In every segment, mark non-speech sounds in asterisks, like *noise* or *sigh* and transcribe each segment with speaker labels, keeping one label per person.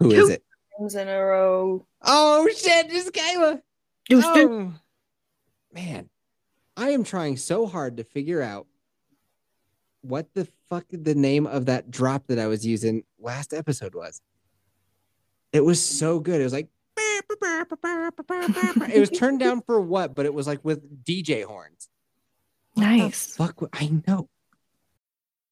Speaker 1: Who
Speaker 2: Two.
Speaker 1: is it?
Speaker 2: Times in a row.
Speaker 1: Oh shit, just Kayla.
Speaker 2: Deuce, deuce.
Speaker 1: Oh, man, I am trying so hard to figure out what the fuck the name of that drop that I was using last episode was. It was so good. It was like *laughs* it was turned down for what, but it was like with DJ horns. What
Speaker 2: Nice.
Speaker 1: fuck, I know.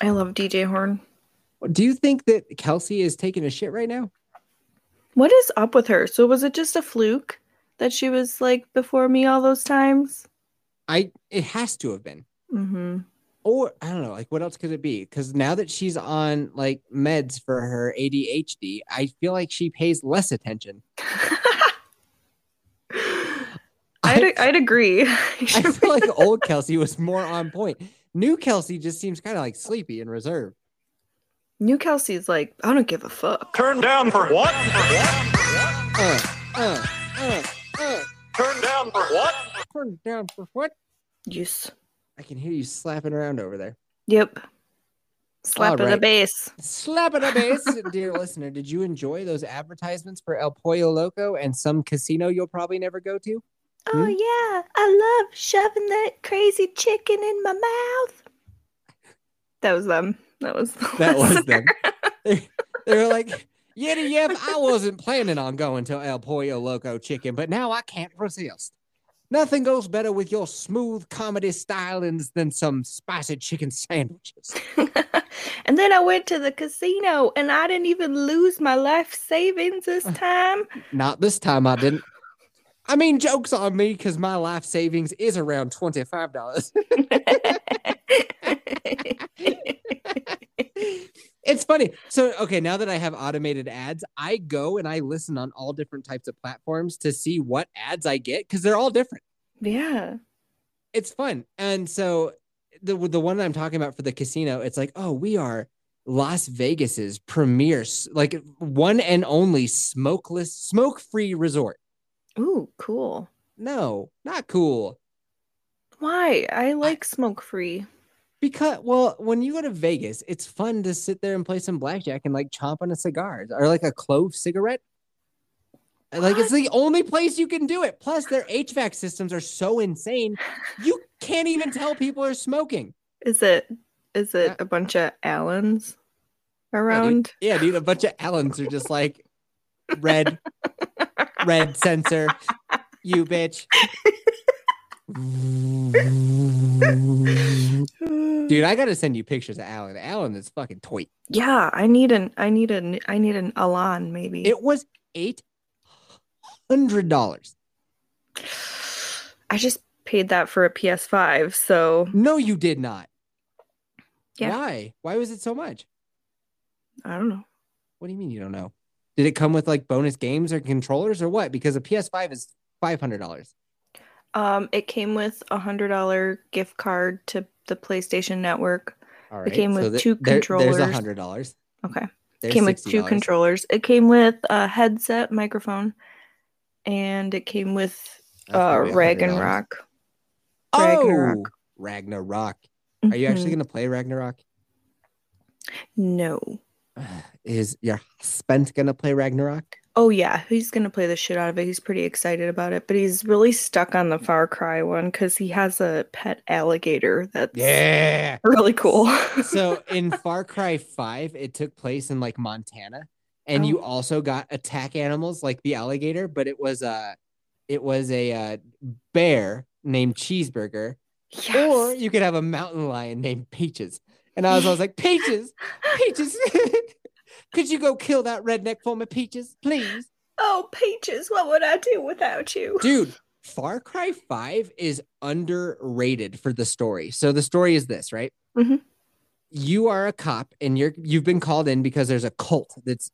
Speaker 2: I love DJ Horn.
Speaker 1: Do you think that Kelsey is taking a shit right now?
Speaker 2: What is up with her? So was it just a fluke that she was like before me all those times?
Speaker 1: I it has to have been.
Speaker 2: Mm-hmm.
Speaker 1: or I don't know, like what else could it be? Because now that she's on like meds for her ADHD, I feel like she pays less attention. *laughs*
Speaker 2: I'd, I'd agree.
Speaker 1: I feel like old Kelsey was more on point. New Kelsey just seems kind of like sleepy and reserved.
Speaker 2: New Kelsey's like, I don't give a fuck.
Speaker 3: Turn down for what?
Speaker 1: Uh, uh, uh, uh,
Speaker 3: Turn down for what?
Speaker 1: turn down for what?
Speaker 2: Yes.
Speaker 1: I can hear you slapping around over there.
Speaker 2: Yep. Slap of the
Speaker 1: Alright.
Speaker 2: bass.
Speaker 1: Slapping a bass, *laughs* dear listener. Did you enjoy those advertisements for El Pollo Loco and some casino you'll probably never go to?
Speaker 2: Oh
Speaker 1: Hmm?
Speaker 2: yeah, I love shoving that crazy chicken in my mouth. That was them. That was the
Speaker 1: That was them. they, they were like, Yeti Yep, I *laughs* wasn't planning on going to El Pollo Loco Chicken, but now I can't resist. Nothing goes better with your smooth comedy stylings than some spicy chicken sandwiches. *laughs*
Speaker 2: and then I went to the casino and I didn't even lose my life savings this time.
Speaker 1: Not this time, I didn't. I mean, jokes on me because my life savings is around $25. it's funny. So, okay, now that I have automated ads, I go and I listen on all different types of platforms to see what ads I get because they're all different.
Speaker 2: yeah.
Speaker 1: It's fun. And so, the the one that I'm talking about for the casino, it's like, oh, we are Las Vegas's premier, like one and only smokeless, smoke free resort.
Speaker 2: Ooh, cool.
Speaker 1: No, not cool.
Speaker 2: Why? I like smoke free.
Speaker 1: Because well, when you go to Vegas, it's fun to sit there and play some blackjack and like chomp on a cigar or like a clove cigarette. And, Like it's the only place you can do it. Plus, their HVAC systems are so insane, you can't even tell people are smoking.
Speaker 2: Is it is it uh, a bunch of Allens
Speaker 1: Yeah, dude.
Speaker 2: around?
Speaker 1: Yeah, dude, a bunch of Allens are just like red, red sensor, you bitch. Dude, I gotta send you pictures of Alan. Alan is fucking toy.
Speaker 2: Yeah, I need an I need an I need an Alan maybe.
Speaker 1: It was eight hundred dollars.
Speaker 2: I just paid that for a PS5, so
Speaker 1: No, you did not.
Speaker 2: Yeah.
Speaker 1: Why? Why was it so much?
Speaker 2: I don't know.
Speaker 1: What do you mean you don't know? Did it come with like bonus games or controllers or what? Because a PS5 is five hundred dollars.
Speaker 2: Um, it came with a hundred dollar gift card to the PlayStation Network.
Speaker 1: All
Speaker 2: It came with
Speaker 1: th-
Speaker 2: two
Speaker 1: there- There's
Speaker 2: controllers.
Speaker 1: a hundred dollars.
Speaker 2: Okay.
Speaker 1: There's
Speaker 2: came with two controllers. It came with a headset, microphone, and it came with uh
Speaker 1: probably $100.
Speaker 2: Ragnarok.
Speaker 1: Oh,
Speaker 2: Ragnarok.
Speaker 1: Ragnarok. Are you actually
Speaker 2: Mhm.
Speaker 1: gonna play Ragnarok?
Speaker 2: No. *sighs*
Speaker 1: Is your husband gonna play Ragnarok?
Speaker 2: Oh yeah, he's gonna play the shit out of it. He's pretty excited about it, but he's really stuck on the Far Cry one because he has a pet alligator that's
Speaker 1: Yeah.
Speaker 2: really cool. *laughs*
Speaker 1: so in Far Cry 5, it took place in like Montana. And you
Speaker 2: Oh.
Speaker 1: also got attack animals like the alligator, but it was a it was a uh, bear named Cheeseburger, or you could have a mountain lion named Peaches. And I was, I was like, Peaches, *laughs* Peaches, *laughs* could you go kill that redneck for me, Peaches, please?
Speaker 2: Oh, Peaches, what would I do without you?
Speaker 1: Dude, Far Cry 5 is underrated for the story. So the story is this, right?
Speaker 2: Mhm.
Speaker 1: You are a cop and you're you've been called in because there's a cult that's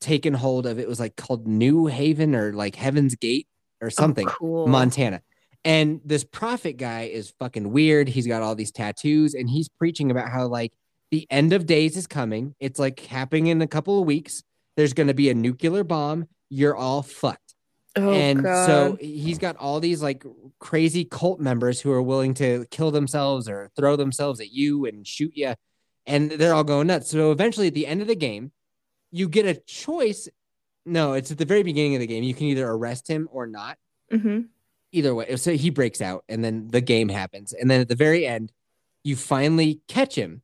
Speaker 1: taken hold of. It was like called New Haven or like Heaven's Gate or something,
Speaker 2: Oh, cool.
Speaker 1: Montana. And this prophet guy is fucking weird. He's got all these tattoos and he's preaching about how like the end of days is coming. It's like happening in a couple of weeks. There's going to be a nuclear bomb. You're all fucked.
Speaker 2: Oh,
Speaker 1: and
Speaker 2: God.
Speaker 1: so he's got all these like crazy cult members who are willing to kill themselves or throw themselves at you and shoot you. And they're all going nuts. So eventually at the end of the game, you get a choice. No, it's at the very beginning of the game. You can either arrest him or not
Speaker 2: Mhm.
Speaker 1: either way. So he breaks out and then the game happens. And then at the very end, you finally catch him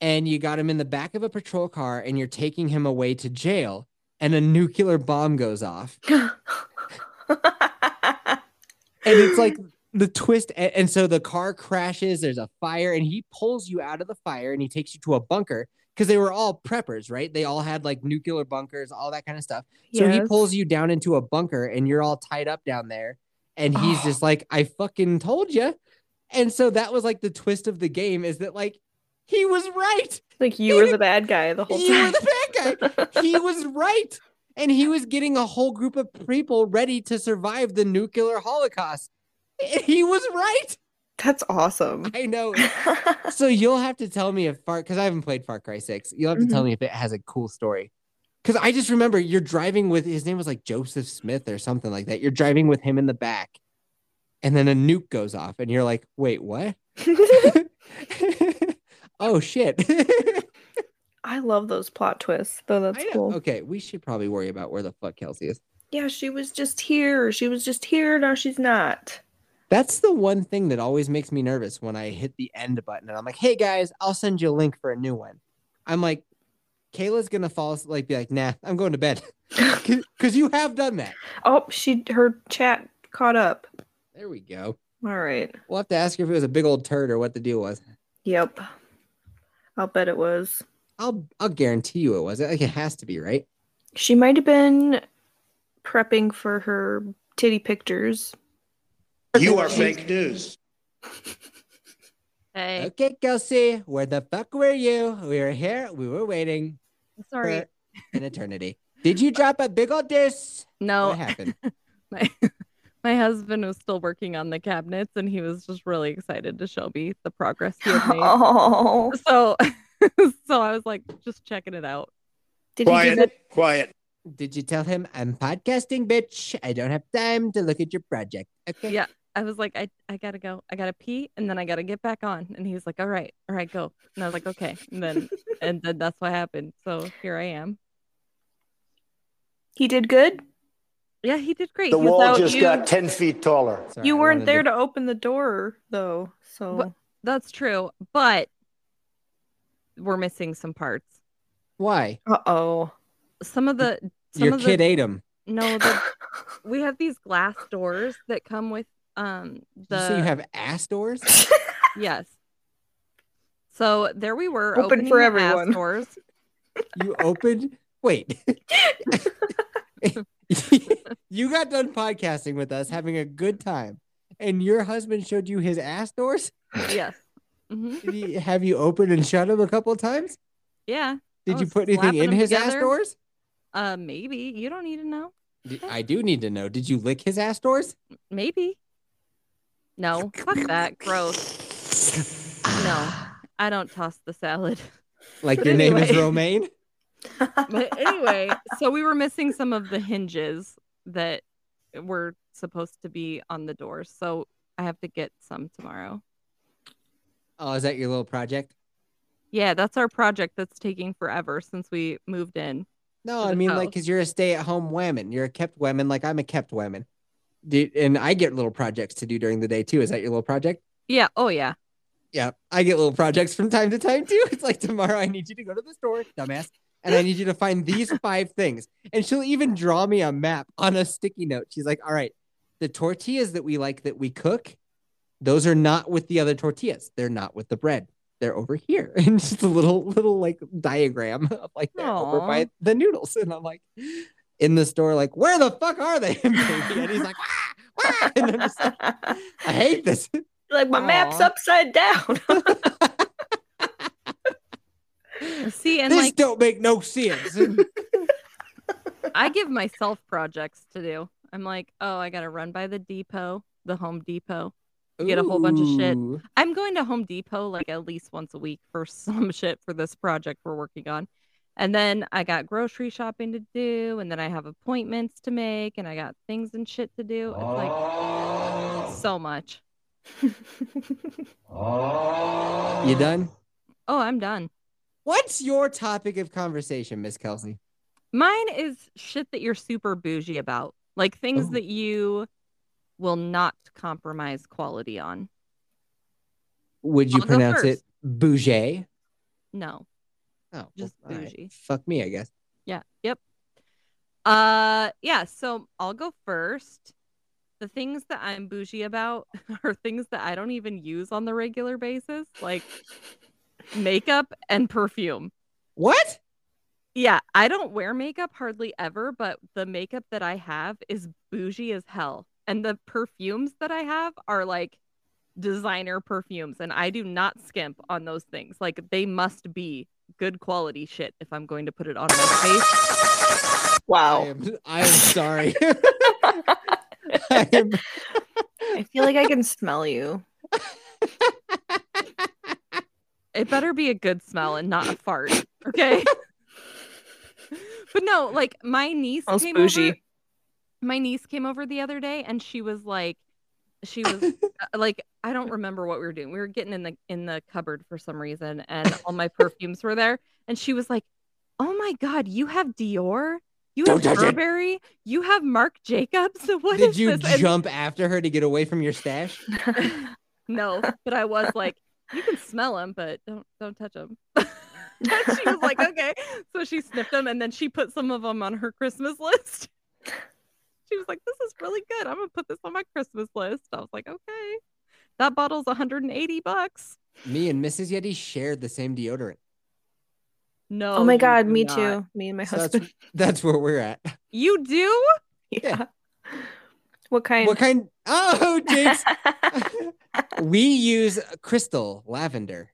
Speaker 1: and you got him in the back of a patrol car and you're taking him away to jail and a nuclear bomb goes off. *laughs* And it's like the twist. a- And so the car crashes, there's a fire, and he pulls you out of the fire and he takes you to a bunker because they were all preppers, right? They all had like nuclear bunkers, all that kind of stuff. So he pulls you down into a bunker and you're all tied up down there. And he's
Speaker 2: Oh.
Speaker 1: just like, I fucking told you. And so that was like the twist of the game is that like he was right.
Speaker 2: like you were the bad guy the whole
Speaker 1: You were the bad guy. *laughs* He was right. And he was getting a whole group of people ready to survive the nuclear holocaust. He was right.
Speaker 2: That's awesome.
Speaker 1: I know. *laughs* So you'll have to tell me if Far because I haven't played Far Cry 6. You'll have to tell mm-hmm. me if it has a cool story. Because I just remember you're driving with his name was like Joseph Smith or something like that. You're driving with him in the back, and then a nuke goes off, and you're like, wait, what? *laughs* oh shit.
Speaker 2: I love those plot twists, though. That's cool.
Speaker 1: Okay, we should probably worry about where the fuck Kelsey is.
Speaker 2: Yeah, she was just here. She was just here. Now she's not.
Speaker 1: That's the one thing that always makes me nervous when I hit the end button and I'm like, hey guys, I'll send you a link for a new one. I'm like, Kayla's gonna fall like be like, nah, I'm going to bed. *laughs* *laughs* Cause you have done that.
Speaker 2: Oh, she her chat caught up.
Speaker 1: There we go.
Speaker 2: All right.
Speaker 1: We'll have to ask her if it was a big old turd or what the deal was.
Speaker 2: Yep. I'll bet it was.
Speaker 1: I'll I'll guarantee you it was. Like it has to be, right?
Speaker 2: She might have been prepping for her titty pictures.
Speaker 4: You are fake news. *laughs*
Speaker 5: Hey,
Speaker 1: Okay, Kelsey, where the fuck were you? We were here, we were waiting
Speaker 5: sorry.
Speaker 1: for an eternity. Did you drop a big old diss?
Speaker 5: No,
Speaker 1: What happened? *laughs*
Speaker 5: my my husband was still working on the cabinets, and he was just really excited to show me the progress he had made.
Speaker 2: Oh,
Speaker 5: So, *laughs* so I was like, just checking it out.
Speaker 2: did he do
Speaker 4: Quiet,
Speaker 2: that?
Speaker 4: quiet.
Speaker 1: Did you tell him I'm podcasting, bitch? I don't have time to look at your project. Okay.
Speaker 5: Yeah. I was like, I, I gotta go. I gotta pee, and then I gotta get back on. And he was like, All right, all right, go. And I was like, Okay. And then, and then that's what happened. So here I am.
Speaker 2: He did good.
Speaker 5: Yeah, he did great.
Speaker 4: The wall
Speaker 5: Without
Speaker 4: just
Speaker 5: you-
Speaker 4: got 10 feet taller.
Speaker 1: Sorry,
Speaker 2: you weren't there to open the door though, so
Speaker 5: What- That's true, but we're missing some parts.
Speaker 1: Why?
Speaker 2: uh oh.
Speaker 5: Some of the some
Speaker 1: Your
Speaker 5: of
Speaker 1: kid
Speaker 5: the
Speaker 1: ate them.
Speaker 5: no, the, we have these glass doors that come with um the
Speaker 1: you say you have ass doors? *laughs*
Speaker 5: yes. So there we were
Speaker 2: Open
Speaker 5: opening
Speaker 2: for
Speaker 5: the
Speaker 2: everyone.
Speaker 5: ass doors.
Speaker 1: You opened. Wait. *laughs* *laughs* *laughs* you got done podcasting with us, having a good time, and your husband showed you his ass doors.
Speaker 5: Yes. hmm
Speaker 1: he have you opened and shut them a couple of times?
Speaker 5: Yeah.
Speaker 1: Did you put anything in
Speaker 5: them
Speaker 1: his ass doors?
Speaker 5: Uh, maybe you don't need to know.
Speaker 1: I do need to know. Did you lick his ass doors?
Speaker 5: Maybe. No, *laughs* fuck that. Gross. No, I don't toss the salad.
Speaker 1: Like
Speaker 5: But *laughs*
Speaker 1: your name is. Romaine?
Speaker 5: But anyway, so we were missing some of the hinges that were supposed to be on the doors. So I have to get some tomorrow.
Speaker 1: Oh, is that your little project?
Speaker 5: Yeah, that's our project that's taking forever since we moved in.
Speaker 1: No, I mean like because you're a stay-at-home woman. You're a kept woman, like I'm a kept woman. Do, and I get little projects to do during the day too. Is that your little project?
Speaker 5: Yeah. Oh, yeah.
Speaker 1: Yeah, I get little projects from time to time too. *laughs* It's like tomorrow I need you to go to the store, dumbass, and I need you to find these five things. And she'll even draw me a map on a sticky note. She's like, "All right, the tortillas that we like that we cook, those are not with the other tortillas. They're not with the bread. They're over here." *laughs* And just a little little like diagram of like they're over by the noodles. And I'm like in the store, like, "Where the fuck are they?" *laughs* baby? And he's like, "Ah, ah," and I'm just like, "I hate this." *laughs*
Speaker 2: like my map's upside down.
Speaker 5: See, and
Speaker 1: this
Speaker 5: like,
Speaker 1: don't make no sense. *laughs*
Speaker 5: I give myself projects to do. I'm like, oh, I gotta run by the depot, the Home Depot. Get a whole bunch of shit. I'm going to Home Depot like at least once a week for *laughs* some shit for this project we're working on. And then I got grocery shopping to do, and then I have appointments to make, and I got things and shit to do. It's like oh. so much. oh. *laughs*
Speaker 1: You done?
Speaker 5: Oh, I'm done.
Speaker 1: What's your topic of conversation, Miss Kelsey?
Speaker 5: Mine is shit that you're super bougie about, like things
Speaker 1: Oh.
Speaker 5: that you will not compromise quality on.
Speaker 1: Would you
Speaker 5: I'll
Speaker 1: pronounce it bougie?
Speaker 5: No.
Speaker 1: Oh,
Speaker 5: Just
Speaker 1: well, all right.
Speaker 5: bougie.
Speaker 1: Fuck me, I guess.
Speaker 5: Yeah. Yep. Uh yeah, so I'll go first. The things that I'm bougie about *laughs* are things that I don't even use on the regular basis, like makeup and perfume.
Speaker 1: What?
Speaker 5: Yeah, I don't wear makeup hardly ever, but the makeup that I have is bougie as hell. And the perfumes that I have are like designer perfumes, and I do not skimp on those things. Like they must be good quality shit if I'm going to put it on my face.
Speaker 1: I
Speaker 2: Wow.
Speaker 1: am, I am sorry. *laughs* *laughs* I am,
Speaker 2: I feel like I can smell you. *laughs*
Speaker 5: It better be a good smell and not a fart. Okay. but no, like my niece came
Speaker 2: bougie.
Speaker 5: over. My niece came over the other day and she was like, she was *laughs* uh, like, I don't remember what we were doing. We were getting in the in the cupboard for some reason, and all my perfumes were there. And she was like, "Oh my god, you have Dior." You have
Speaker 1: Don't.
Speaker 5: Burberry. You have Marc Jacobs. *laughs* What
Speaker 1: did
Speaker 5: is
Speaker 1: you
Speaker 5: this? And-
Speaker 1: jump after her to get away from your stash? *laughs*
Speaker 5: No, but I was like, you can smell them, but don't don't touch them. *laughs* *laughs* she was like, okay. So she sniffed them, and then she put some of them on her Christmas *laughs* list. She was like, this is really good. I'm gonna put this on my Christmas list. I was like, okay. That bottle's 180 bucks.
Speaker 1: Me and Mrs. Yeti shared the same deodorant.
Speaker 5: No.
Speaker 2: oh my god, me
Speaker 5: not.
Speaker 2: too. Me and my
Speaker 1: So
Speaker 2: husband.
Speaker 1: that's where we're at.
Speaker 5: You do?
Speaker 2: Yeah. What kind?
Speaker 1: What kind? Oh, Jinx. *laughs* we use crystal lavender.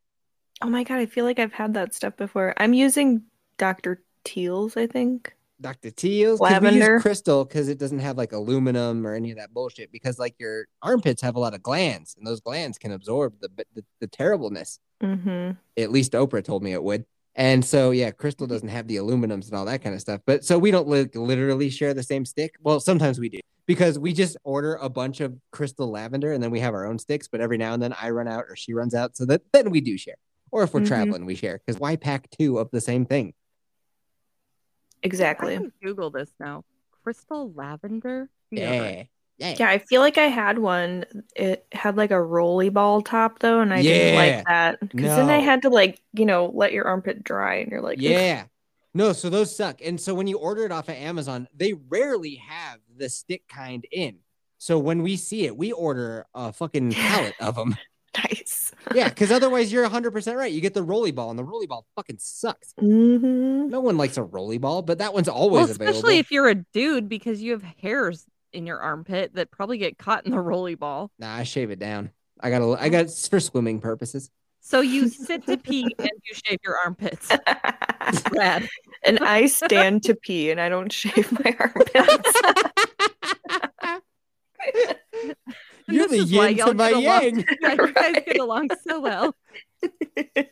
Speaker 2: oh my god, I feel like I've had that stuff before. I'm using Dr. Teal's, I think.
Speaker 1: Dr. Teal's. 'cause We
Speaker 2: Lavender.
Speaker 1: use crystal because it doesn't have like aluminum or any of that bullshit. Because like your armpits have a lot of glands, and those glands can absorb the the, the terribleness.
Speaker 2: Mm-hmm.
Speaker 1: At least Oprah told me it would. And so yeah, crystal doesn't have the aluminums and all that kind of stuff. But so we don't li- literally share the same stick. Well, sometimes we do because we just order a bunch of crystal lavender and then we have our own sticks. But every now and then I run out or she runs out, so that then we do share. Or if we're
Speaker 2: Mhm.
Speaker 1: traveling, we share. Because why pack two of the same thing?
Speaker 2: Exactly.
Speaker 5: Google this now. Crystal lavender. Yeah.
Speaker 1: Yeah. Yeah.
Speaker 2: Yeah, I feel like I had one. It had like a rolly ball top though, and I didn't like that because then I had to like you know let your armpit dry, and you're like,
Speaker 1: Yeah. No, so those suck. And so when you order it off of Amazon, they rarely have the stick kind in. So when we see it, we order a fucking *laughs* pallet of them.
Speaker 2: nice. *laughs*
Speaker 1: Yeah, because otherwise you're 100% right. You get the rolly ball, and the rolly ball fucking sucks.
Speaker 2: hmm
Speaker 1: No one likes a rolly ball, but that one's
Speaker 5: Well,
Speaker 1: always
Speaker 5: especially
Speaker 1: available.
Speaker 5: if you're a dude because you have hairs in your armpit that probably get caught in the rolly ball.
Speaker 1: Nah, I shave it down. I got to I got it's for swimming purposes.
Speaker 5: So you *laughs* sit to pee and you shave your armpits. Rad.
Speaker 2: and I stand to pee, and I don't shave my armpits.
Speaker 5: And
Speaker 1: You're
Speaker 5: this
Speaker 1: the
Speaker 5: is
Speaker 1: yin to my
Speaker 5: get along.
Speaker 1: yang.
Speaker 5: Yeah, you guys get along so well. *laughs*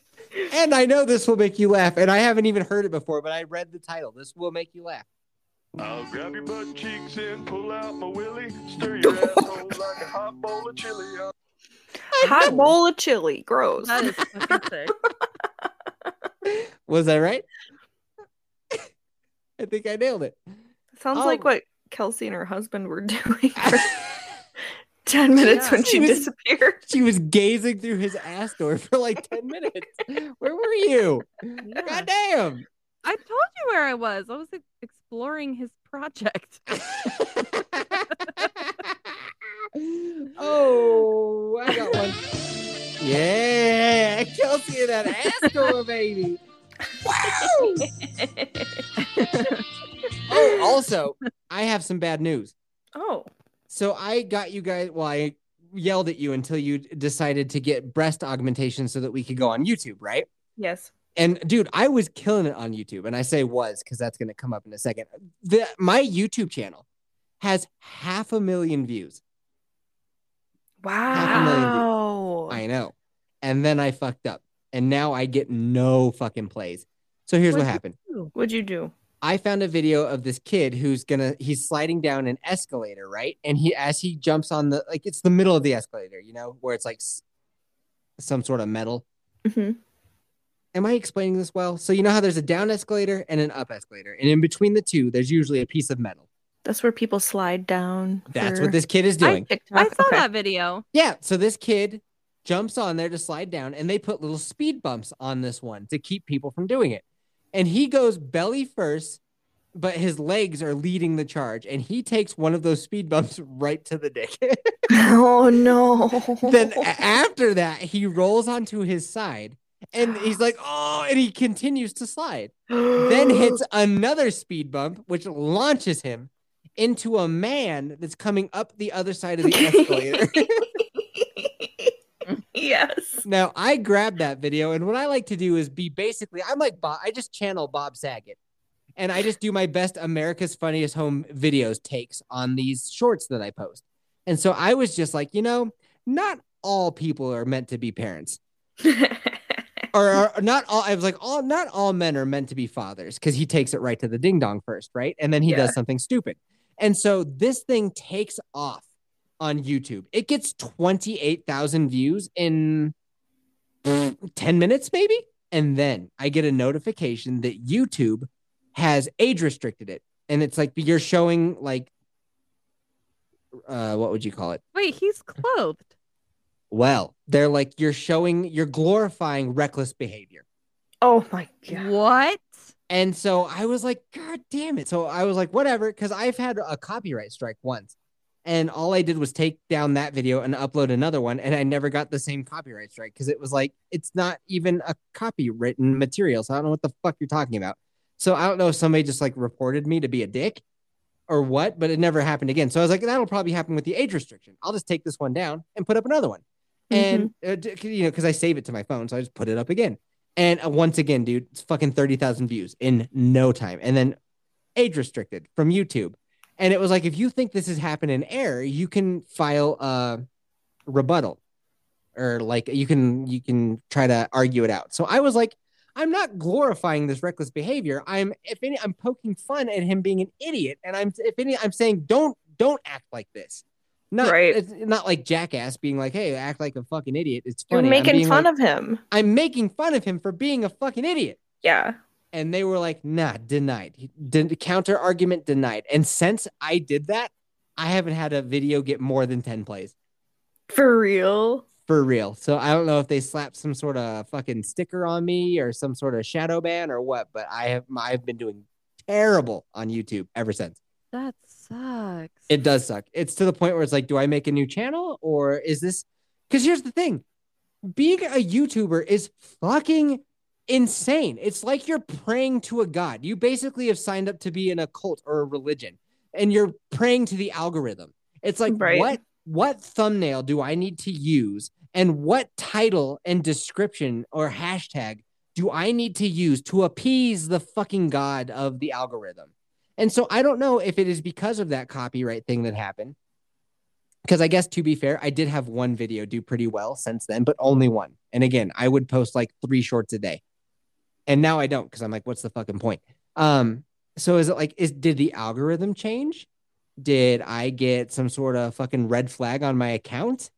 Speaker 1: And I know this will make you laugh. And I haven't even heard it before, but I read the title. This will make you laugh.
Speaker 3: I'll grab your butt cheeks and pull out my willy, stir your *laughs* asshole like a hot bowl of chili.
Speaker 2: Hot bowl of chili, gross.
Speaker 5: That is fucking sick.
Speaker 1: Was I right? *laughs* I think I nailed it.
Speaker 2: Sounds
Speaker 1: Oh.
Speaker 2: like what Kelsey and her husband were doing for ten minutes when
Speaker 1: She
Speaker 2: she
Speaker 1: was-
Speaker 2: disappeared. *laughs*
Speaker 1: She was gazing through his ass door for like 10 minutes. Where were you?
Speaker 5: Yeah.
Speaker 1: God damn.
Speaker 5: I told you where I was. I was exploring his project. *laughs*
Speaker 1: oh, I got one. Yeah, Kelsey and that ass door, baby. Wow. *laughs* Oh, also, I have some bad news.
Speaker 2: oh,
Speaker 1: So I got you guys. Well, I yelled at you until you decided to get breast augmentation so that we could go on YouTube, right?
Speaker 2: yes.
Speaker 1: And dude, I was killing it on YouTube. And I say was because that's gonna come up in a second. The my YouTube channel has half a million views. Million views.
Speaker 2: Wow.
Speaker 1: I know. And then I fucked up. And now I get no fucking plays. So here's what
Speaker 5: What'd you
Speaker 1: happened.
Speaker 2: What'd you do?
Speaker 1: I found a video of this kid who's gonna he's sliding down an escalator, right? And he as he jumps on the like it's the middle of the escalator, you know, where it's like s- some sort of metal.
Speaker 2: Mm-hmm.
Speaker 1: Am I explaining this well? So you know how there's a down escalator and an up escalator, and in between the two, there's usually a piece of metal.
Speaker 2: That's where people slide down.
Speaker 1: That's
Speaker 2: for
Speaker 1: what this kid is doing.
Speaker 2: TikTok.
Speaker 5: I saw
Speaker 2: Okay.
Speaker 5: that video.
Speaker 1: Yeah. So this kid jumps on there to slide down, and they put little speed bumps on this one to keep people from doing it. And he goes belly first, but his legs are leading the charge, and he takes one of those speed bumps right to the dick. *laughs*
Speaker 2: Oh no.
Speaker 1: then after that, he rolls onto his side, and he's like, "Oh!" and he continues to slide. Then *gasps* hits another speed bump, which launches him into a man that's coming up the other side of the *laughs* escalator. *laughs* Now I grabbed that video, and what I like to do is be basically I'm like Bob. I just channel Bob Saget, and I just do my best America's Funniest Home Videos takes on these shorts that I post. And so I was just like, you know, not all people are meant to be parents, *laughs* or, or not all. I was like, all not all men are meant to be fathers because he takes it right to the ding dong first, right, and then he
Speaker 2: Yeah.
Speaker 1: does something stupid. And so this thing takes off on YouTube. It gets 28,000 views in 10 minutes, maybe. And then I get a notification that YouTube has age restricted it. And it's like you're showing, like, uh, what would you call it?
Speaker 5: Wait, he's clothed.
Speaker 1: Well, they're like, you're showing, you're glorifying reckless behavior.
Speaker 2: oh my god.
Speaker 5: What?
Speaker 1: And so I was like, God damn it. So I was like, whatever, because I've had a copyright strike once. And all I did was take down that video and upload another one. And I never got the same copyright strike because it was like, it's not even a copywritten material. So I don't know what the fuck you're talking about. So I don't know if somebody just like reported me to be a dick or what, but it never happened again. So I was like, that'll probably happen with the age restriction. I'll just take this one down and put up another one. And, uh, you know, because I save it to my phone. So I just put it up again. And uh, once again, dude, it's fucking 30,000 views in no time. And then age restricted from YouTube. And it was like, if you think this has happened in error, you can file a rebuttal or like you can, you can try to argue it out. So I was like, I'm not glorifying this reckless behavior. I'm, if any, I'm poking fun at him being an idiot. And I'm, if any, I'm saying, don't, don't act like this. Not,
Speaker 2: Right.
Speaker 1: it's not like jackass being like, hey, act like a fucking idiot. It's funny. You're
Speaker 2: making fun
Speaker 1: like-
Speaker 2: of him.
Speaker 1: I'm making fun of him for being a fucking idiot.
Speaker 2: Yeah.
Speaker 1: And they were like, nah, denied. Den- counter argument denied. And since I did that, I haven't had a video get more than 10 plays
Speaker 2: For real.
Speaker 1: for real. So I don't know if they slapped some sort of fucking sticker on me or some sort of shadow ban or what, but I have I've been doing terrible on YouTube ever since.
Speaker 5: That sucks.
Speaker 1: It does suck. It's to the point where it's like, do I make a new channel or is this? Because here's the thing being a YouTuber is fucking insane. It's like you're praying to a god. You basically have signed up to be in a cult or a religion and you're praying to the algorithm. It's like,
Speaker 2: Right.
Speaker 1: what? What thumbnail do I need to use? And what title and description or hashtag do I need to use to appease the fucking god of the algorithm? And so I don't know if it is because of that copyright thing that happened. Because I guess to be fair, I did have one video do pretty well since then, but only one. And again, I would post like three shorts a day. And now I don't because I'm like, what's the fucking point? Um, so is it like is did the algorithm change? Did I get some sort of fucking red flag on my account?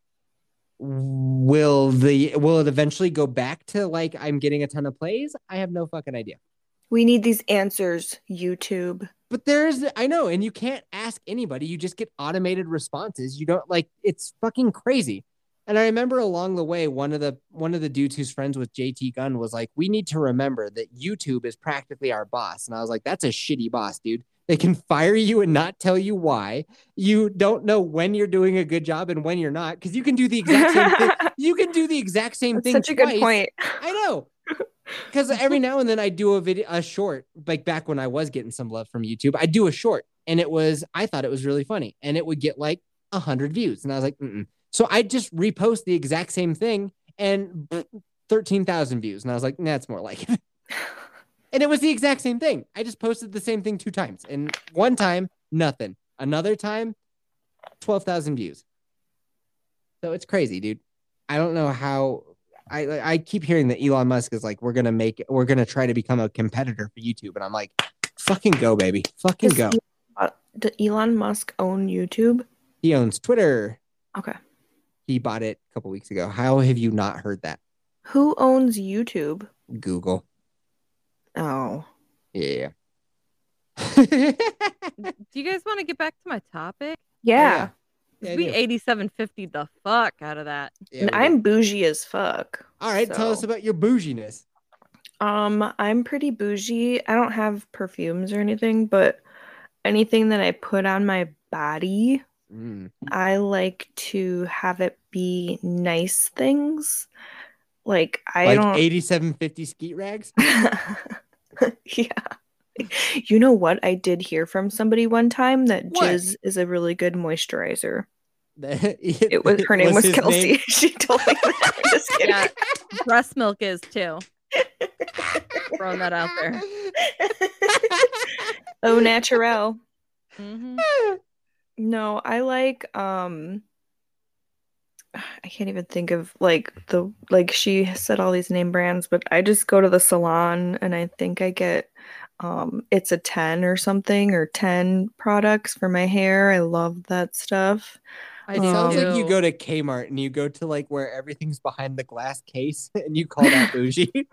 Speaker 1: Will the will it eventually go back to like I'm getting a ton of plays? I have no fucking idea.
Speaker 2: We need these answers, YouTube.
Speaker 1: But there's, I know, and you can't ask anybody. You just get automated responses. You don't like, it's fucking crazy. And I remember along the way, one of the one of the dudes who's friends with JT Gunn was like, "We need to remember that YouTube is practically our boss." And I was like, "That's a shitty boss, dude. They can fire you and not tell you why. You don't know when you're doing a good job and when you're not, because you can do the exact same thing. *laughs* You can do the exact same
Speaker 2: That's
Speaker 1: thing.
Speaker 2: such a good point.
Speaker 1: I know. *laughs* Because every now and then I do a video, a short, like back when I was getting some love from YouTube, I do a short and it was, I thought it was really funny and it would get like a hundred views. And I was like, Mm-mm. So I just repost the exact same thing and 13,000 views. And I was like, nah, it's more like it. *laughs* And it was the exact same thing. I just posted the same thing two times. And one time, nothing. Another time, 12,000 views. So it's crazy, dude. I don't know how. I I keep hearing that Elon Musk is like, we're gonna make, we're gonna try to become a competitor for YouTube, and I'm like, fucking go, baby, fucking
Speaker 2: Does
Speaker 1: go.
Speaker 2: Elon- uh, Does Elon Musk own YouTube?
Speaker 1: He owns Twitter.
Speaker 2: Okay.
Speaker 1: He bought it a couple weeks ago. How have you not heard that?
Speaker 2: Who owns YouTube?
Speaker 1: Google.
Speaker 2: Oh.
Speaker 1: Yeah. *laughs*
Speaker 5: Do you guys want to get back to my topic?
Speaker 2: Yeah.
Speaker 5: 'Cause
Speaker 1: Yeah, I
Speaker 5: we 8750 the fuck out of that.
Speaker 1: Yeah,
Speaker 2: And I'm bougie as fuck.
Speaker 1: all right. Tell us about your bouginess.
Speaker 2: Um, I'm pretty bougie. I don't have perfumes or anything, but anything that I put on my body,
Speaker 1: Mm.
Speaker 2: I like to have it be nice things. Like I
Speaker 1: Like
Speaker 2: don't
Speaker 1: 8750 skeet rags. *laughs*
Speaker 2: Yeah. You know what? I did hear from somebody one time that
Speaker 1: What?
Speaker 2: jizz is a really good moisturizer. *laughs*
Speaker 1: it
Speaker 2: It was her name was,
Speaker 1: his
Speaker 2: Kelsey.
Speaker 1: name- *laughs*
Speaker 2: she told me that. I'm just kidding.
Speaker 5: Yeah. Breast milk is too. Throwing that out there.
Speaker 2: oh, natural.
Speaker 5: hmm
Speaker 2: No, I like um I can't even think of like the like she said all these name brands, but I just go to the salon and I think I get um it's a 10 or something or 10 products for my hair. I love that stuff.
Speaker 1: It
Speaker 5: do.
Speaker 1: sounds like you go to Kmart and you go to like where everything's behind the glass case *laughs* and you call that bougie. *laughs*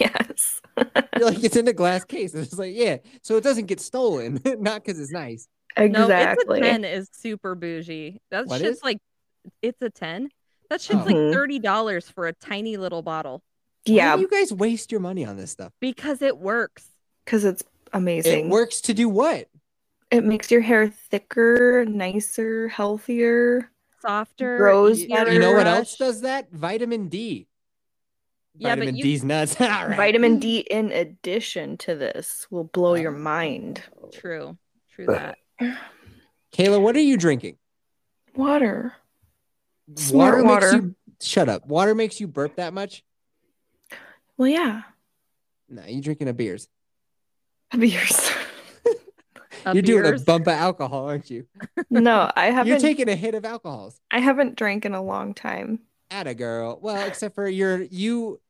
Speaker 2: Yes. *laughs*
Speaker 1: You're like, it's in a glass case. It's like, yeah. So it doesn't get stolen, not because it's nice.
Speaker 2: Exactly.
Speaker 5: No, it's a 10 is super bougie. That
Speaker 1: What
Speaker 5: shit's
Speaker 1: is?
Speaker 5: like, it's a 10. That shit's
Speaker 1: Oh.
Speaker 5: Like uh-huh. $30 for a tiny little bottle
Speaker 1: Why
Speaker 2: yeah,
Speaker 1: do you guys waste your money on this stuff?
Speaker 5: because it works.
Speaker 2: cuz it's amazing.
Speaker 1: It works to do what?
Speaker 2: It makes your hair thicker, nicer, healthier.
Speaker 5: Softer.
Speaker 2: Grows
Speaker 1: You,
Speaker 2: better.
Speaker 5: to
Speaker 1: know what else does that? Vitamin D.
Speaker 5: Yeah, but
Speaker 1: Vitamin
Speaker 5: you-
Speaker 1: D's nuts. *laughs* All right.
Speaker 2: Vitamin D in addition to this will blow your
Speaker 1: Oh.
Speaker 2: mind.
Speaker 5: True. True that.
Speaker 1: Kayla, what are you drinking?
Speaker 2: Water. Smart
Speaker 1: makes
Speaker 2: water.
Speaker 1: you shut up. Water makes you burp that much?
Speaker 2: Well, yeah.
Speaker 1: No, you drinking a beers.
Speaker 2: Beers.
Speaker 5: A *laughs*
Speaker 1: You're doing a bump of alcohol, aren't you?
Speaker 2: no, I *laughs* haven't.
Speaker 1: You're taking a hit of alcohols.
Speaker 2: I haven't drank in a long time.
Speaker 1: At a girl. Well, except for you're you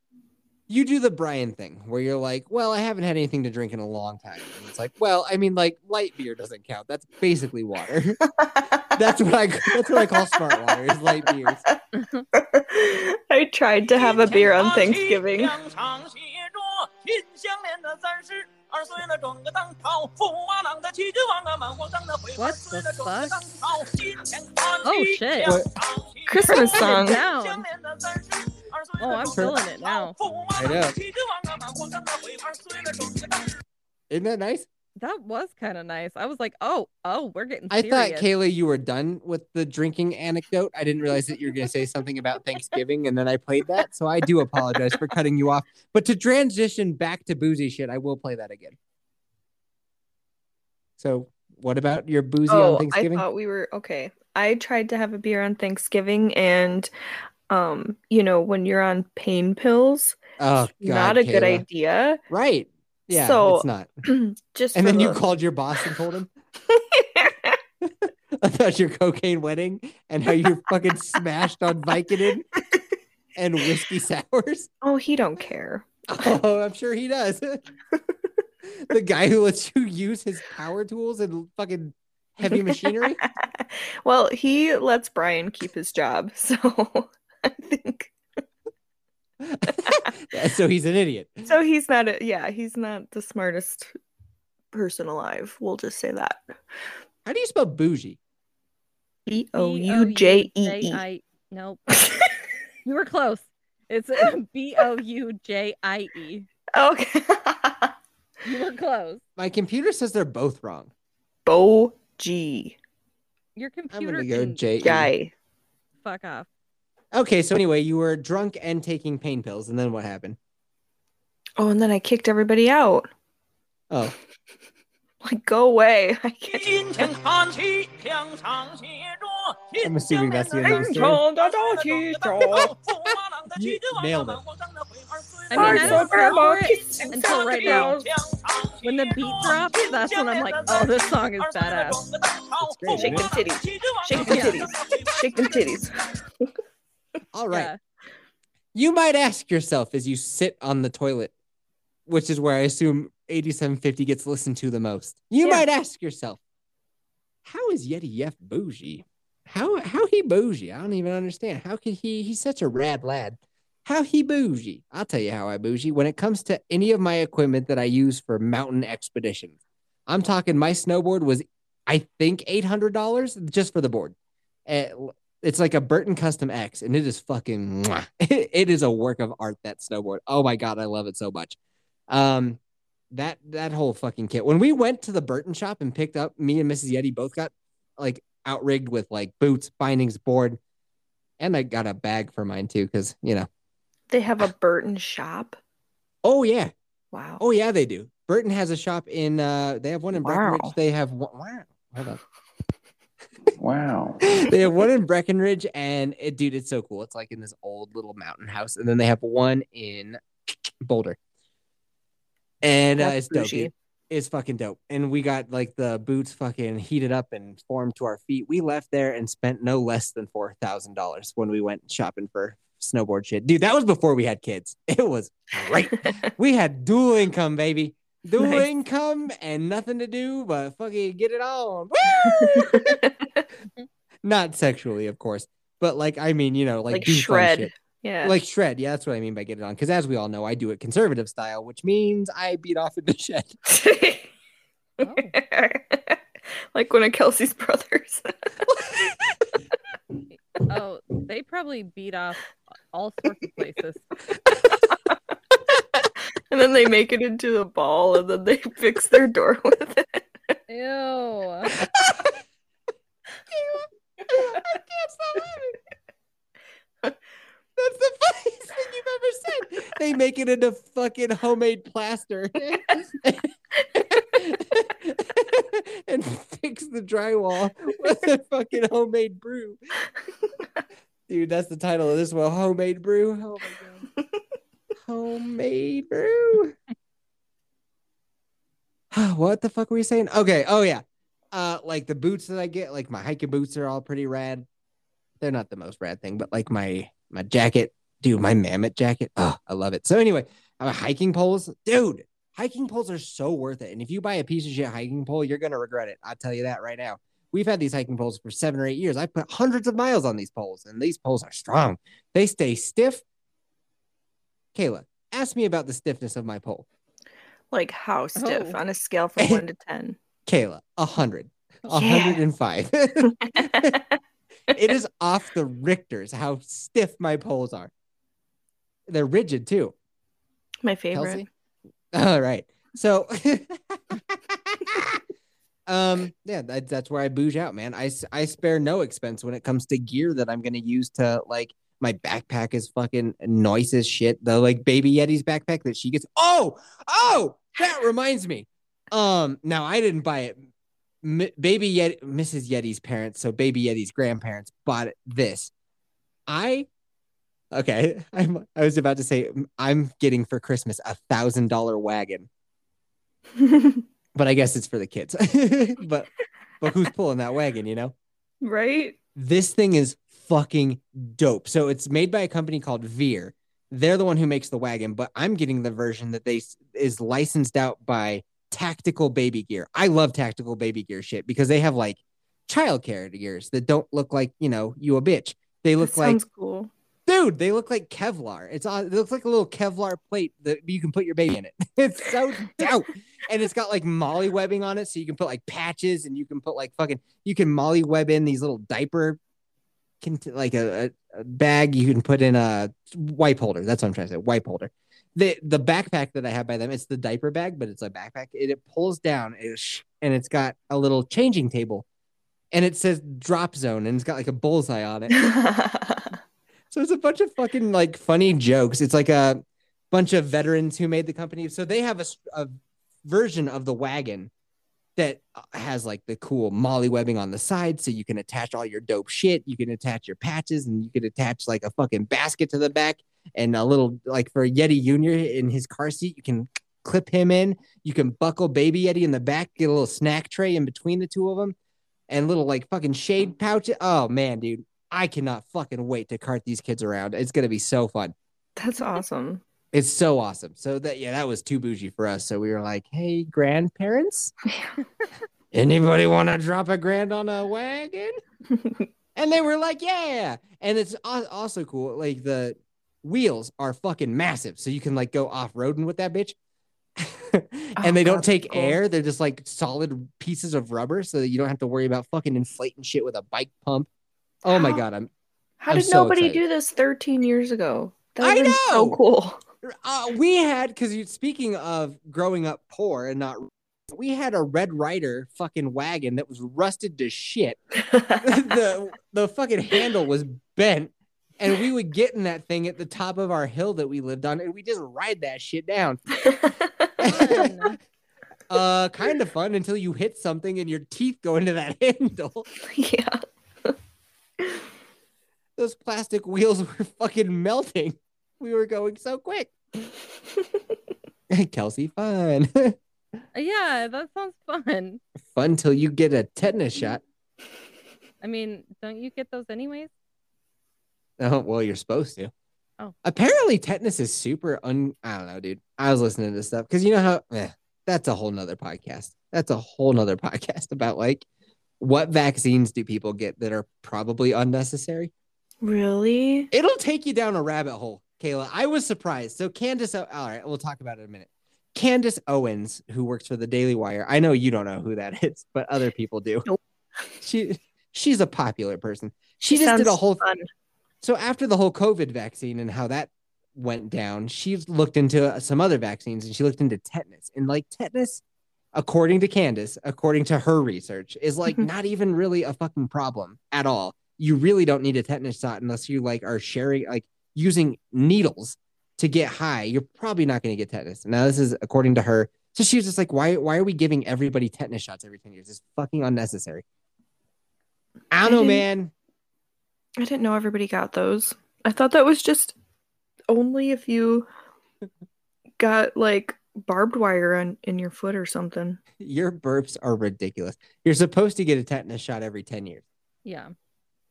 Speaker 1: you do the Brian thing where you're like, well, I haven't had anything to drink in a long time. And it's like, well, I mean, like light beer doesn't count. That's basically water. *laughs* that's what I that's what I call smart water is light beers. *laughs*
Speaker 2: I tried to have a beer on Thanksgiving.
Speaker 5: What the fuck? Oh shit!
Speaker 6: What?
Speaker 2: Christmas song.
Speaker 5: Oh, I'm feeling it now.
Speaker 1: Isn't that nice?
Speaker 5: That was kind of nice. I was like, oh, oh, we're getting. Serious.
Speaker 1: I thought Kayla, you were done with the drinking anecdote. I didn't realize that you were going to say something about Thanksgiving, and then I played that. So I do apologize for cutting you off. But to transition back to boozy shit, I will play that again. So, what about your boozy
Speaker 2: oh, on
Speaker 1: Thanksgiving?
Speaker 2: I thought we were okay. I tried to have a beer on Thanksgiving, and um, you know, when you're on pain pills,
Speaker 1: oh, God,
Speaker 2: not a good idea.
Speaker 1: Right? Yeah,
Speaker 2: So-
Speaker 1: it's not. *clears throat*
Speaker 2: Just
Speaker 1: And then you called your boss and told him *laughs* *laughs* about your cocaine wedding and how you fucking smashed on Vicodin and whiskey sours.
Speaker 2: oh, he don't care.
Speaker 1: Oh, I'm sure he does. *laughs* the guy who lets you use his power tools and fucking heavy machinery.
Speaker 2: well, he lets Brian keep his job, so I think *laughs*
Speaker 1: so he's an idiot.
Speaker 2: so. He's not a yeah. He's not the smartest person alive. We'll just say that.
Speaker 1: How do you spell bougie?
Speaker 2: B O U J E E.
Speaker 5: B-O-U-J-I- Nope. you were close. It's B O U J I E.
Speaker 2: Okay.
Speaker 5: You were close.
Speaker 1: My computer says they're both wrong.
Speaker 2: Bo G
Speaker 5: Your
Speaker 1: I'm
Speaker 5: computer
Speaker 1: gonna go
Speaker 5: can
Speaker 1: J.
Speaker 2: Guy.
Speaker 5: fuck off.
Speaker 1: Okay, so anyway, you were drunk and taking pain pills, and then what happened?
Speaker 2: Oh, and then I kicked everybody out.
Speaker 1: Oh. *laughs*
Speaker 2: like, go away. *laughs* I
Speaker 1: am assuming that's the end of the story. nailed it.
Speaker 5: I mean, I don't remember it until right now. When the beat drops, that's when I'm like, oh, this song is badass.
Speaker 2: Shake,
Speaker 1: Shake
Speaker 2: them titties. Shake them titties. Shake them titties. *laughs* *laughs*
Speaker 1: All right.
Speaker 5: Yeah.
Speaker 1: You might ask yourself as you sit on the toilet, which is where I assume 8750 gets listened to the most. You
Speaker 2: Yeah.
Speaker 1: might ask yourself, how is Yeti Yef bougie? How how he bougie? I don't even understand. How could he? He's such a rad lad. How he bougie? I'll tell you how I bougie. When it comes to any of my equipment that I use for mountain expeditions, I'm talking my snowboard was, I think, eight hundred dollars just for the board. Eh, it's like a Burton Custom X, and it is fucking. mwah. *laughs* It is a work of art. That snowboard. Oh my god, I love it so much. Um, that that whole fucking kit. When we went to the Burton shop and picked up, me and Mrs. Yeti both got like outrigged with like boots, bindings, board, and I got a bag for mine too, because you know.
Speaker 2: They have a Burton shop.
Speaker 1: Oh yeah,
Speaker 2: Wow.
Speaker 1: oh yeah, they do. Burton has a shop in. uh They have one in Breckenridge. They have one. Wow. Hold on.
Speaker 7: Wow. *laughs*
Speaker 1: they have one in Breckenridge, and it, dude, it's so cool. It's like in this old little mountain house, and then they have one in Boulder, and uh, it's dope. dude. It's fucking dope. And we got like the boots fucking heated up and formed to our feet. We left there and spent no less than four thousand dollars when we went shopping for snowboard shit, dude. That was before we had kids. It was great. *laughs* we had dual income, baby. Dual
Speaker 2: Nice.
Speaker 1: income and nothing to do but fucking get it on. *laughs* Not sexually, of course, but like I mean, you know, like,
Speaker 2: like shred. Yeah.
Speaker 1: Like shred. Yeah, that's what I mean by get it on. Because as we all know, I do it conservative style, which means I beat off in the shed. *laughs*
Speaker 2: like one of Kelsey's brothers. *laughs*
Speaker 5: Oh, they probably beat off all sorts of places.
Speaker 2: And then they make it into a ball and then they *laughs* fix their door with it.
Speaker 5: Ew.
Speaker 1: I can't stop laughing. That's the funniest thing you've ever said. They make it into fucking homemade plaster *laughs* and fix the drywall with a fucking homemade brew. Dude, that's the title of this one. Homemade brew. Oh my god. Homemade brew. *sighs* what the fuck were you saying? Okay. Oh yeah. Uh, like the boots that I get, like my hiking boots are all pretty rad. They're not the most rad thing, but like my my jacket, dude, my mammoth jacket. Oh, I love it. So anyway, uh, hiking poles, dude. Hiking poles are so worth it. And if you buy a piece of shit hiking pole, you're gonna regret it. I'll tell you that right now. We've had these hiking poles for seven or eight years. I put hundreds of miles on these poles, and these poles are strong. They stay stiff. Kayla, ask me about the stiffness of my pole.
Speaker 2: Like how stiff
Speaker 5: Oh.
Speaker 2: on a scale from one to *laughs* ten.
Speaker 1: Kayla, a hundred. A
Speaker 2: Yeah.
Speaker 1: hundred and five. *laughs* it is off the Richters how stiff my poles are. They're rigid too.
Speaker 2: My favorite.
Speaker 1: Kelsey? All right. So *laughs* um yeah, that, that's where I bouge out, man. I, I spare no expense when it comes to gear that I'm gonna use to like my backpack is fucking noise as shit. The like baby Yeti's backpack that she gets. Oh, oh, that reminds me. Um, now I didn't buy it. M- baby Yeti, Mrs. Yeti's parents, so baby Yeti's grandparents bought this. I okay. *laughs* I'm I was about to say I'm getting for Christmas a thousand dollar wagon, but I guess it's for the kids. *laughs* but but who's pulling that wagon? You know, *laughs*
Speaker 2: right?
Speaker 1: this thing is fucking dope. So it's made by a company called Veer. They're the one who makes the wagon, but I'm getting the version that they is licensed out by Tactical Baby Gear. I love Tactical Baby Gear shit because they have like childcare gears that don't look like you know you a bitch. They
Speaker 2: That
Speaker 1: look like
Speaker 2: sounds cool.
Speaker 1: dude. They look like Kevlar. It's on. It looks like a little Kevlar plate that you can put your baby in it. *laughs* It's so dope, and it's got like MOLLE webbing on it, so you can put like patches, and you can put like fucking. You can MOLLE web in these little diaper, cont- like a, a, a bag. You can put in a wipe holder. That's what I'm trying to say. Wipe holder. The the backpack that I have by them, it's the diaper bag, but it's a backpack. It, it pulls down, and it's got a little changing table, and it says drop zone, and it's got like a bullseye on it. *laughs* So it's a bunch of fucking like funny jokes. It's like a bunch of veterans who made the company. So they have a version of the wagon that uh, has like the cool MOLLE webbing on the side. So you can attach all your dope shit. You can attach your patches and you can attach like a fucking basket to the back. and a little like for Yeti Junior in his car seat, you can clip him in. You can buckle Baby Yeti in the back, get a little snack tray in between the two of them, and little like fucking shade pouch. Oh man, dude, I cannot fucking wait to cart these kids around. It's gonna be so fun.
Speaker 2: That's awesome.
Speaker 1: It's so awesome. So that yeah, that was too bougie for us. So we were like, hey, grandparents, *laughs* anybody want to drop a grand on a wagon? and they were like, yeah. And it's also cool. Like the wheels are fucking massive, so you can like go off roading with that bitch. *laughs* and
Speaker 2: Oh,
Speaker 1: they don't take
Speaker 2: cool.
Speaker 1: air; they're just like solid pieces of rubber, so that you don't have to worry about fucking inflating shit with a bike pump. Oh my god, I'm
Speaker 2: How
Speaker 1: I'm
Speaker 2: did
Speaker 1: so
Speaker 2: nobody
Speaker 1: excited.
Speaker 2: do this 13 years ago? That
Speaker 1: I
Speaker 2: been so cool.
Speaker 1: Uh, we had because you speaking of growing up poor and not we had a red rider fucking wagon that was rusted to shit. *laughs* The *laughs* the fucking handle was bent and we would get in that thing at the top of our hill that we lived on and we just ride that shit down. *laughs* Uh kind of fun until you hit something and your teeth go into that handle.
Speaker 2: Yeah.
Speaker 1: those plastic wheels were fucking melting we were going so quick *laughs* *laughs* kelsey fun *laughs*
Speaker 5: yeah, that sounds fun.
Speaker 1: fun till you get a tetanus shot
Speaker 5: I mean, don't you get those anyways?
Speaker 1: Oh, well, you're supposed to.
Speaker 5: Oh.
Speaker 1: Apparently, tetanus is super un. I don't know, dude. I was listening to this stuff because you know how. Eh, that's a whole nother podcast. That's a whole nother podcast about like what vaccines do people get that are probably unnecessary.
Speaker 2: Really?
Speaker 1: It'll take you down a rabbit hole, Kayla. I was surprised. So Candace, all right, we'll talk about it in a minute. Candace Owens, who works for the Daily Wire. I know you don't know who that *laughs* is, but other people do.
Speaker 2: Nope.
Speaker 1: She she's a popular person. She,
Speaker 2: She
Speaker 1: just did a whole
Speaker 2: fun.
Speaker 1: so after the whole COVID vaccine and how that went down, she looked into uh, some other vaccines and she looked into tetanus. And like tetanus, according to Candace, according to her research, is like
Speaker 2: Mhm.
Speaker 1: not even really a fucking problem at all. You really don't need a tetanus shot unless you like are sharing like using needles to get high. You're probably not going to get tetanus. Now this is according to her. So she was just like, why why are we giving everybody tetanus shots every 10 years? It's fucking unnecessary. I don't
Speaker 2: I
Speaker 1: know, man.
Speaker 2: I didn't know everybody got those. I thought that was just only if you got like barbed wire on, in your foot or something.
Speaker 1: Your burps are ridiculous. You're supposed to get a tetanus shot every 10 years,
Speaker 5: Yeah.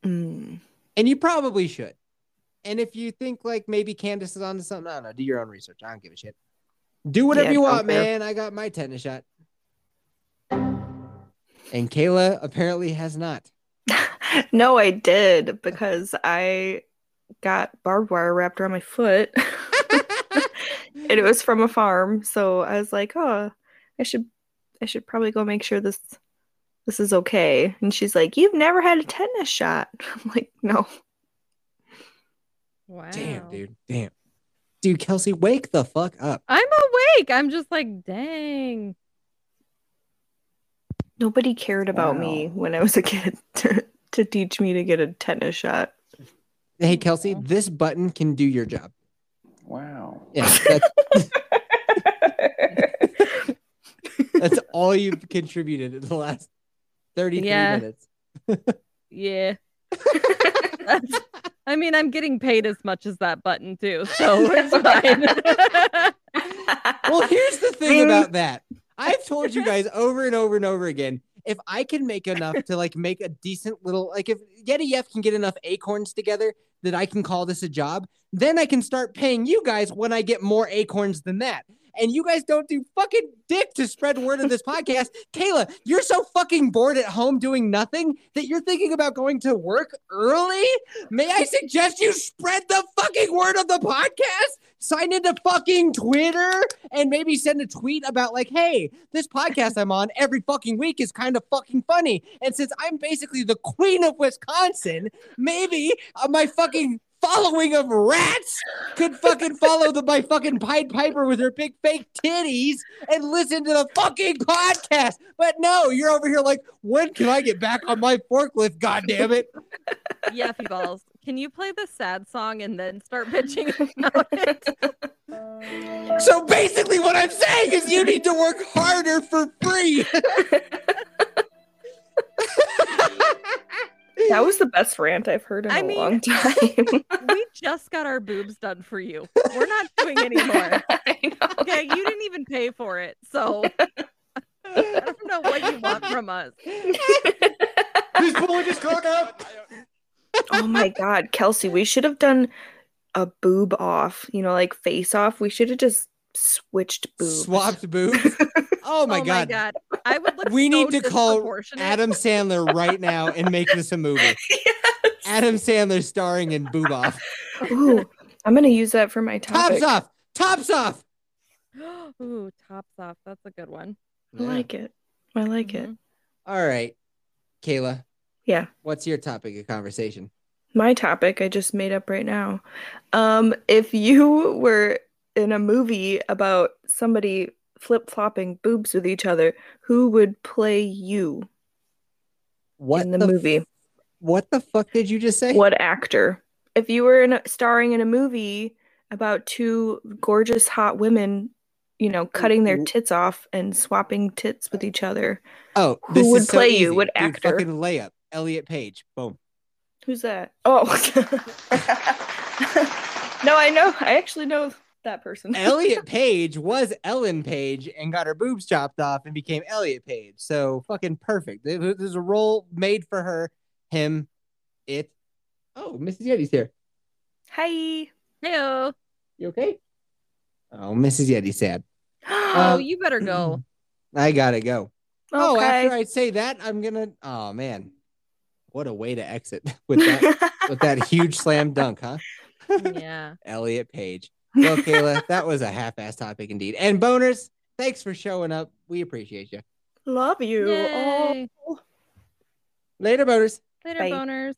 Speaker 2: Mm.
Speaker 1: and you probably should. And if you think like maybe Candace is onto something, I don't know. Do your own research. I don't give a shit. Do whatever
Speaker 2: Yeah,
Speaker 1: you want, man. I got my tetanus shot. And Kayla apparently has not. *laughs*
Speaker 2: no, I did because I got barbed wire wrapped around my foot. *laughs* and it was from a farm, so I was like, "Oh, I should I should probably go make sure this this is okay." And she's like, "You've never had a tetanus shot." *laughs* I'm like, "No."
Speaker 5: Wow.
Speaker 1: Damn, dude. Damn. Dude, Kelsey, wake the fuck up.
Speaker 5: I'm awake. I'm just like, dang.
Speaker 2: Nobody cared about me when I was a kid *laughs* to, to teach me to get a tetanus shot.
Speaker 1: Hey, Kelsey, this button can do your job.
Speaker 7: Wow.
Speaker 1: Yeah, that's, *laughs* that's all you've contributed in the last 33
Speaker 5: Yeah.
Speaker 1: minutes. *laughs*
Speaker 5: Yeah. I mean, I'm getting paid as much as that button too, so *laughs* it's fine. *laughs*
Speaker 1: Well, here's the thing about that. I've told you guys over and over and over again. If I can make enough to like make a decent little like if Yeti F can get enough acorns together that I can call this a job, then I can start paying you guys when I get more acorns than that. And you guys don't do fucking dick to spread word of this podcast. Kayla, you're so fucking bored at home doing nothing that you're thinking about going to work early. May I suggest you spread the fucking word of the podcast? Sign into fucking Twitter and maybe send a tweet about like, hey, this podcast I'm on every fucking week is kind of fucking funny. And since I'm basically the queen of Wisconsin, maybe uh, my fucking following of rats could fucking follow the my fucking Pied Piper with her big fake titties and listen to the fucking podcast. But no, you're over here like, when can I get back on my forklift? God damn it.
Speaker 5: Yaffy balls. *laughs* Can you play the sad song and then start bitching about it?
Speaker 1: So basically, what I'm saying is you need to work harder for free. *laughs*
Speaker 2: That was the best rant I've heard in
Speaker 5: I
Speaker 2: a
Speaker 5: mean-
Speaker 2: long *laughs* time.
Speaker 5: we just got our boobs done for you. We're not doing
Speaker 2: anymore. *laughs*
Speaker 5: Okay, you didn't even pay for it, so *laughs* I don't know what you want from us.
Speaker 4: He's pulling his cock out.
Speaker 2: oh my god, Kelsey, we should have done a boob off, you know, like face off. We should have just switched boobs.
Speaker 1: Swapped boobs. Oh my,
Speaker 5: oh
Speaker 1: god.
Speaker 5: my god, I would look.
Speaker 1: We
Speaker 5: so
Speaker 1: need to call
Speaker 5: disproportionate.
Speaker 1: Adam Sandler right now and make this a movie. *laughs*
Speaker 2: Yes.
Speaker 1: Adam Sandler starring in Boob Off.
Speaker 2: Ooh, I'm gonna use that for my topic.
Speaker 1: Tops off. Tops off. *gasps*
Speaker 5: Ooh, tops off. That's a good one.
Speaker 2: I like it. I like it.
Speaker 5: Mhm.
Speaker 1: All right. Kayla,
Speaker 2: Yeah.
Speaker 1: what's your topic of conversation?
Speaker 2: My topic I just made up right now. Um, if you were in a movie about somebody flip flopping boobs with each other, who would play you
Speaker 1: What
Speaker 2: in the, movie?
Speaker 1: What the fuck did you just say?
Speaker 2: What actor? If you were in a, starring in a movie about two gorgeous hot women, you know, oh, cutting their tits off and swapping tits with each other,
Speaker 1: Oh,
Speaker 2: Who
Speaker 1: this
Speaker 2: would
Speaker 1: is so
Speaker 2: play you?
Speaker 1: easy.
Speaker 2: What
Speaker 1: Dude,
Speaker 2: actor?
Speaker 1: fucking layup. Elliot Page. Boom.
Speaker 2: who's that? Oh, *laughs* *laughs* no, I know. I actually know that person. *laughs*
Speaker 1: Elliot Page was Ellen Page and got her boobs chopped off and became Elliot Page. So fucking perfect. There's a role made for her, him, it. Oh, Mrs. Yeti's here.
Speaker 2: Hi.
Speaker 5: Heyo.
Speaker 1: You okay? Oh, Mrs. Yeti's sad. *gasps*
Speaker 5: Oh,
Speaker 1: Uh,
Speaker 5: you better go. *clears throat*
Speaker 1: I gotta go. Oh, after I say that, I'm gonna. Oh man, what a way to exit *laughs* with that with that huge slam dunk, huh? *laughs*
Speaker 5: yeah.
Speaker 1: Elliot Page. Well, Kayla, that was a half-ass topic indeed. And boners, thanks for showing up. We appreciate you.
Speaker 2: Love you.
Speaker 5: Yay.
Speaker 2: Oh.
Speaker 1: Later, boners.
Speaker 5: Later,
Speaker 2: Bye.
Speaker 5: boners.